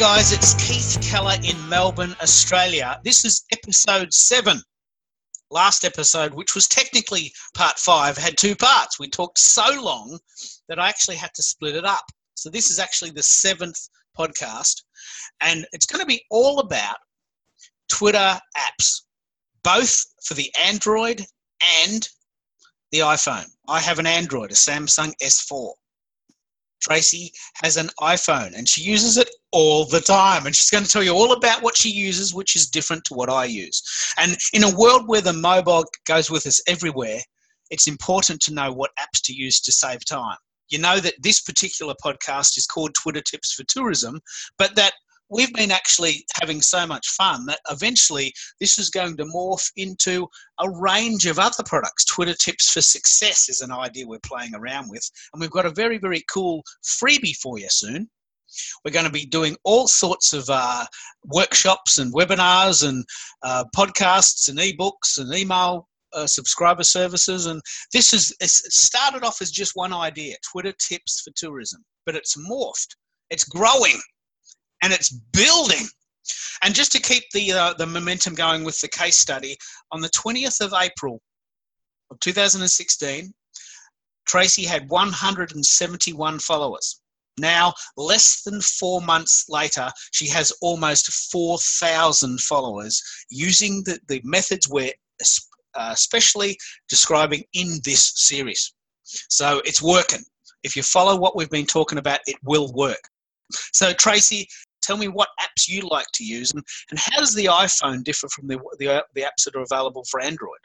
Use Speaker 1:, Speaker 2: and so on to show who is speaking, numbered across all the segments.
Speaker 1: guys, it's Keith Keller in Melbourne, Australia. This is episode seven. Last episode, which was technically part five, had two parts. We talked so long that I actually had to split it up. So this is actually the seventh podcast, and it's going to be all about Twitter apps, both for the Android and the iPhone. I have an Android, a Samsung S4. Tracy has an iPhone and she uses it all the time. And she's going to tell you all about what she uses, which is different to what I use. And in a world where the mobile goes with us everywhere, it's important to know what apps to use to save time. You know that this particular podcast is called Twitter Tips for Tourism, but that we've been actually having so much fun that eventually this is going to morph into a range of other products. Twitter Tips for Success is an idea we're playing around with, and we've got a very, very cool freebie for you soon. We're going to be doing all sorts of uh, workshops and webinars and uh, podcasts and ebooks and email uh, subscriber services. And this is it started off as just one idea Twitter tips for tourism, but it's morphed, it's growing and it's building. And just to keep the uh, the momentum going with the case study, on the 20th of April of 2016, Tracy had 171 followers. Now, less than four months later, she has almost 4,000 followers using the, the methods we're uh, especially describing in this series. So it's working. If you follow what we've been talking about, it will work. So, Tracy, tell me what apps you like to use and, and how does the iphone differ from the, the, the apps that are available for android?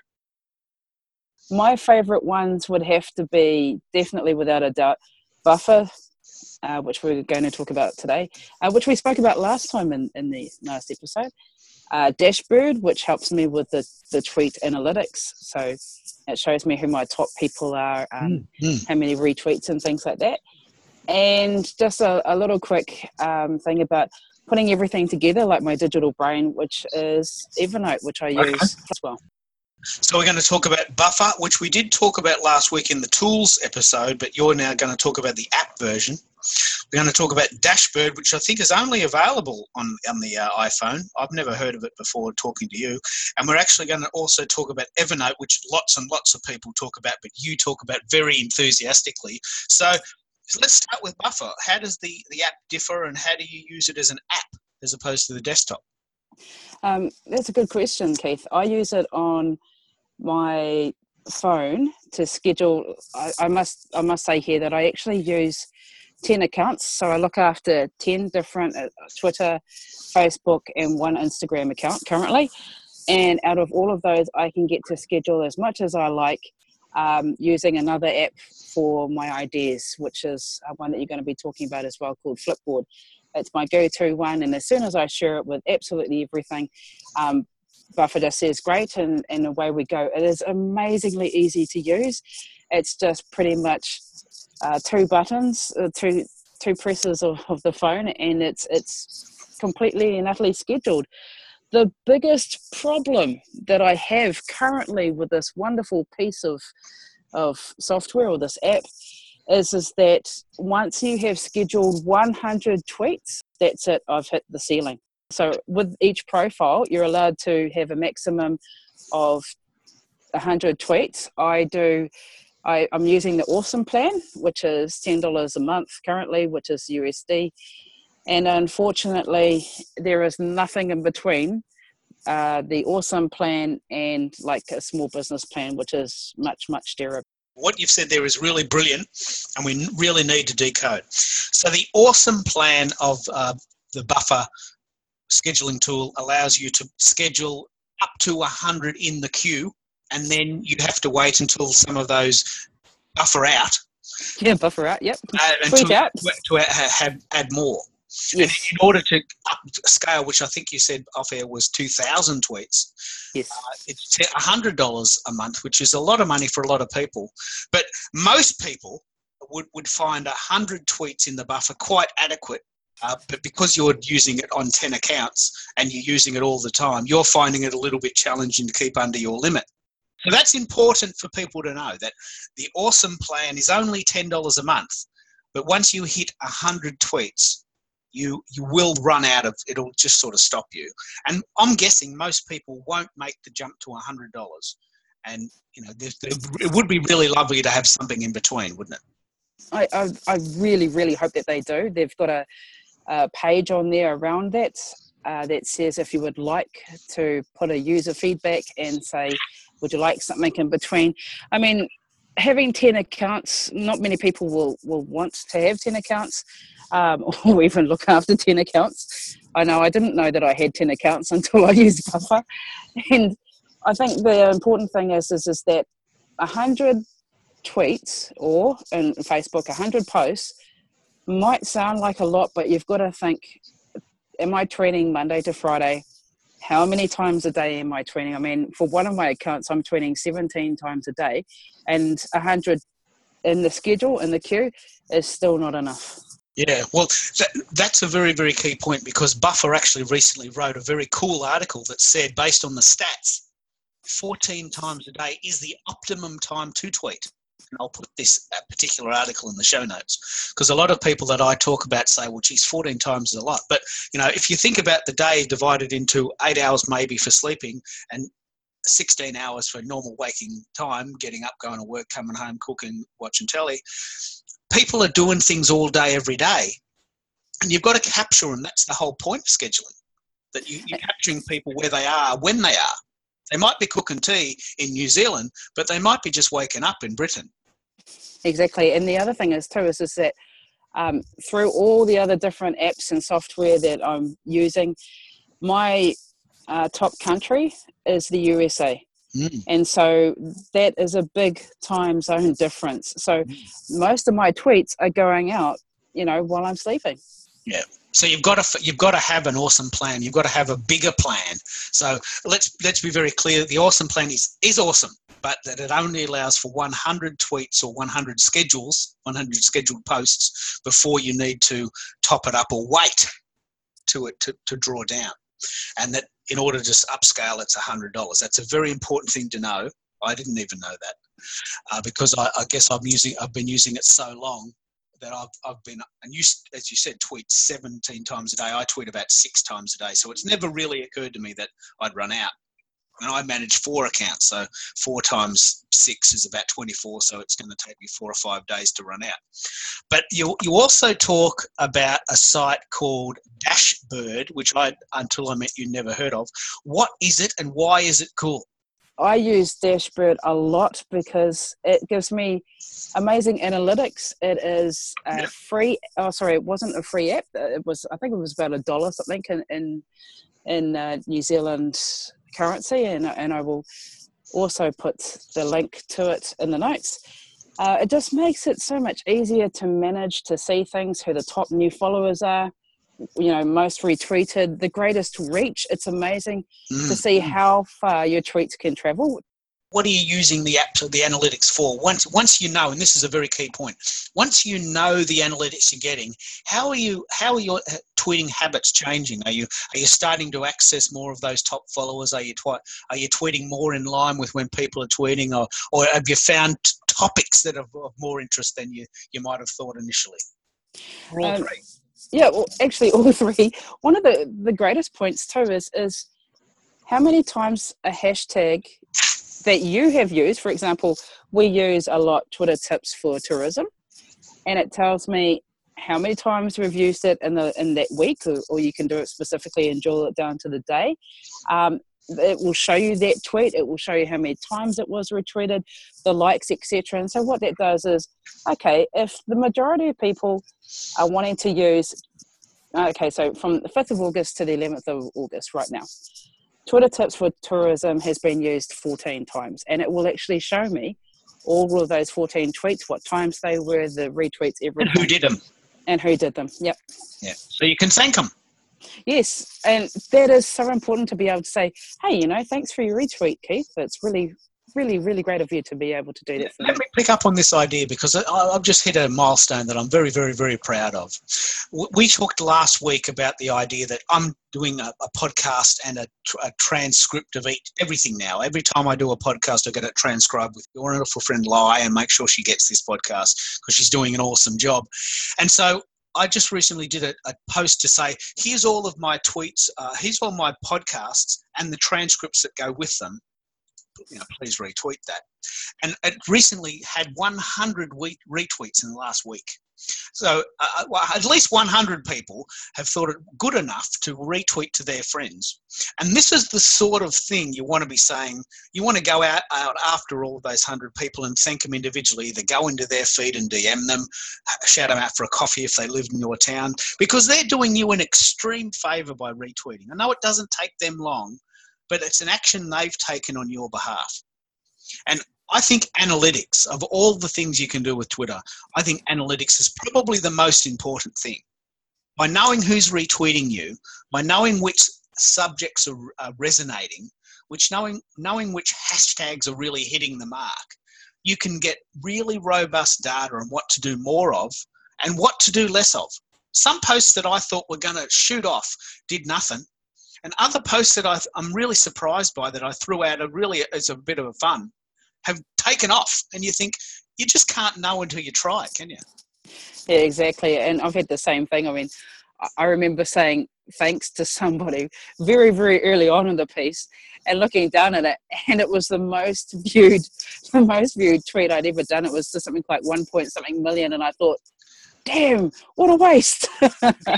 Speaker 2: My favorite ones would have to be definitely without a doubt buffer uh, which we're going to talk about today uh, which we spoke about last time in, in the last episode. Uh, dashbird which helps me with the, the tweet analytics. So it shows me who my top people are um, mm-hmm. how many retweets and things like that and just a, a little quick um, thing about putting everything together, like my digital brain, which is Evernote, which I okay. use as well.
Speaker 1: So we're going to talk about Buffer, which we did talk about last week in the tools episode, but you're now going to talk about the app version. We're going to talk about Dashbird, which I think is only available on, on the uh, iPhone. I've never heard of it before talking to you. And we're actually going to also talk about Evernote, which lots and lots of people talk about, but you talk about very enthusiastically. So so let's start with Buffer. How does the, the app differ and how do you use it as an app as opposed to the desktop?
Speaker 2: Um, that's a good question, Keith. I use it on my phone to schedule. I, I, must I must say here that I actually use ten accounts, so I look after ten different uh, Twitter, Facebook, and one Instagram account currently. And out of all of those, I can get to schedule as much as I like um, using another app for my ideas, which is uh, one that you're going to be talking about as well, called Flipboard. It's my go-to one, and as soon as I share it with absolutely everything, um, Buffer just says great, and, and away we go. It is amazingly easy to use. It's just pretty much uh, two buttons, uh, two two presses of, of the phone, and it's it's completely and utterly scheduled the biggest problem that I have currently with this wonderful piece of of software or this app is is that once you have scheduled 100 tweets, that's it. I've hit the ceiling. So with each profile, you're allowed to have a maximum of 100 tweets. I do. I, I'm using the Awesome plan, which is ten dollars a month currently, which is USD, and unfortunately, there is nothing in between uh, the awesome plan and like a small business plan, which is much, much dearer.
Speaker 1: What you've said there is really brilliant, and we really need to decode. So, the awesome plan of uh, the buffer scheduling tool allows you to schedule up to 100 in the queue, and then you have to wait until some of those buffer out.
Speaker 2: Yeah, buffer out, yep.
Speaker 1: Uh, and to, to, to have, add more. Yes. in order to scale, which I think you said off air was 2,000 tweets,
Speaker 2: yes. Uh,
Speaker 1: it's $100 a month, which is a lot of money for a lot of people. But most people would, would find 100 tweets in the buffer quite adequate. Uh, but because you're using it on 10 accounts and you're using it all the time, you're finding it a little bit challenging to keep under your limit. So that's important for people to know that the awesome plan is only $10 a month. But once you hit 100 tweets, you you will run out of it'll just sort of stop you and i'm guessing most people won't make the jump to $100 and you know there, it would be really lovely to have something in between wouldn't it
Speaker 2: I, I, I really, really hope that they do. They've got a, a page on there around that uh, that says if you would like to put a user feedback and say, would you like something in between? I mean, having 10 accounts, not many people will, will want to have 10 accounts um, or even look after 10 accounts. I know I didn't know that I had 10 accounts until I used Buffer. And I think the important thing is, is, is that 100 tweets or in Facebook, 100 posts might sound like a lot, but you've got to think am I tweeting Monday to Friday? How many times a day am I tweeting? I mean, for one of my accounts, I'm tweeting 17 times a day, and 100 in the schedule, in the queue, is still not enough.
Speaker 1: Yeah, well, that, that's a very, very key point because Buffer actually recently wrote a very cool article that said, based on the stats, 14 times a day is the optimum time to tweet and I'll put this particular article in the show notes because a lot of people that I talk about say, well, geez, 14 times is a lot. But, you know, if you think about the day divided into eight hours maybe for sleeping and 16 hours for normal waking time, getting up, going to work, coming home, cooking, watching telly, people are doing things all day, every day. And you've got to capture them. That's the whole point of scheduling, that you, you're capturing people where they are, when they are. They might be cooking tea in New Zealand, but they might be just waking up in Britain.
Speaker 2: Exactly. And the other thing is too is, is that um, through all the other different apps and software that I'm using, my uh, top country is the USA. Mm. And so that is a big time zone difference. So mm. most of my tweets are going out, you know, while I'm sleeping.
Speaker 1: Yeah. So you've got to you've got to have an awesome plan. You've got to have a bigger plan. So let's let's be very clear. The awesome plan is is awesome, but that it only allows for 100 tweets or 100 schedules, 100 scheduled posts before you need to top it up or wait to it to, to draw down. And that in order to upscale, it's $100. That's a very important thing to know. I didn't even know that uh, because I, I guess I'm using I've been using it so long that I've, I've been, and you, as you said, tweet 17 times a day. I tweet about six times a day. So it's never really occurred to me that I'd run out. And I manage four accounts. So four times six is about 24. So it's going to take me four or five days to run out. But you, you also talk about a site called Dashbird, which I, until I met you, never heard of. What is it and why is it cool?
Speaker 2: I use Dashbird a lot because it gives me amazing analytics. It is a free. Oh, sorry, it wasn't a free app. It was. I think it was about a dollar something in in, in uh, New Zealand currency, and and I will also put the link to it in the notes. Uh, it just makes it so much easier to manage to see things, who the top new followers are, you know most retweeted the greatest reach it's amazing mm. to see how far your tweets can travel
Speaker 1: what are you using the app the analytics for? Once once you know and this is a very key point once you know the analytics you're getting how are you how are your uh, tweeting habits changing? Are you are you starting to access more of those top followers? Are you twi- are you tweeting more in line with when people are tweeting or or have you found topics that are of more interest than you you might have thought initially? All um, three.
Speaker 2: yeah, well, actually, all three. One of the the greatest points too is is how many times a hashtag that you have used. For example, we use a lot Twitter tips for tourism, and it tells me how many times we've used it in the in that week, or, or you can do it specifically and drill it down to the day. Um, it will show you that tweet it will show you how many times it was retweeted the likes etc and so what that does is okay if the majority of people are wanting to use okay so from the 5th of august to the 11th of august right now twitter tips for tourism has been used 14 times and it will actually show me all of those 14 tweets what times they were the retweets everything.
Speaker 1: And who did them?
Speaker 2: And who did them yep.
Speaker 1: Yeah so you can thank them
Speaker 2: Yes, and that is so important to be able to say, hey, you know, thanks for your retweet, Keith. It's really, really, really great of you to be able to do this.
Speaker 1: Let me pick up on this idea because I've just hit a milestone that I'm very, very, very proud of. We talked last week about the idea that I'm doing a, a podcast and a, a, transcript of each, everything now. Every time I do a podcast, I get it transcribed with your wonderful friend Lai and make sure she gets this podcast because she's doing an awesome job. And so I just recently did a, a, post to say, here's all of my tweets, uh, here's all my podcasts and the transcripts that go with them. You know, please retweet that. And it recently had 100 retweets in the last week. So uh, well, at least 100 people have thought it good enough to retweet to their friends. And this is the sort of thing you want to be saying. You want to go out, out after all those 100 people and thank them individually. Either go into their feed and DM them, shout them out for a coffee if they live in your town, because they're doing you an extreme favour by retweeting. I know it doesn't take them long, but it's an action they've taken on your behalf. And I think analytics, of all the things you can do with Twitter, I think analytics is probably the most important thing. By knowing who's retweeting you, by knowing which subjects are, are resonating, which knowing knowing which hashtags are really hitting the mark, you can get really robust data on what to do more of and what to do less of. Some posts that I thought were going to shoot off did nothing, and other posts that I, am really surprised by that I threw out are really as a bit of a fun have taken off, and you think you just can't know until you try, it, can you?
Speaker 2: Yeah, exactly. And I've had the same thing. I mean, I remember saying thanks to somebody very, very early on in the piece and looking down at it, and it was the most viewed, the most viewed tweet I'd ever done. It was something like one point something million, and I thought, damn, what a waste.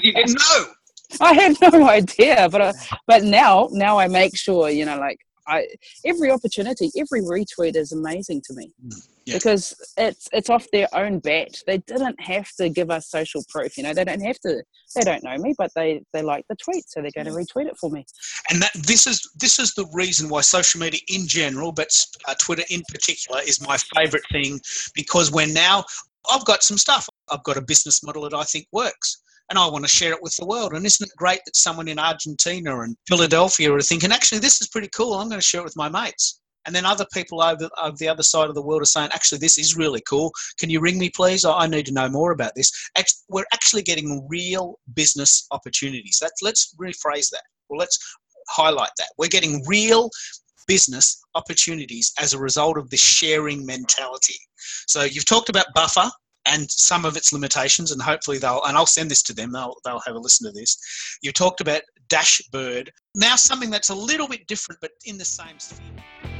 Speaker 1: you didn't know.
Speaker 2: I had no idea, but uh, but now now I make sure you know like I every opportunity, every retweet is amazing to me mm, yeah. because it's it's off their own bat. They didn't have to give us social proof. You know, they don't have to. They don't know me, but they they like the tweet, so they're going to retweet it for me.
Speaker 1: And that this is this is the reason why social media in general, but uh, Twitter in particular, is my favourite thing because we're now. I've got some stuff. I've got a business model that I think works and I want to share it with the world. And isn't it great that someone in Argentina and Philadelphia are thinking, actually, this is pretty cool. I'm going to share it with my mates. And then other people over, over the other side of the world are saying, actually, this is really cool. Can you ring me, please? I need to know more about this. We're actually getting real business opportunities. That's, let's rephrase that. Well, let's highlight that. We're getting real business opportunities as a result of this sharing mentality. So you've talked about buffer and some of its limitations, and hopefully they'll, and I'll send this to them, they'll, they'll have a listen to this. You talked about Dashbird. Now, something that's a little bit different, but in the same sphere.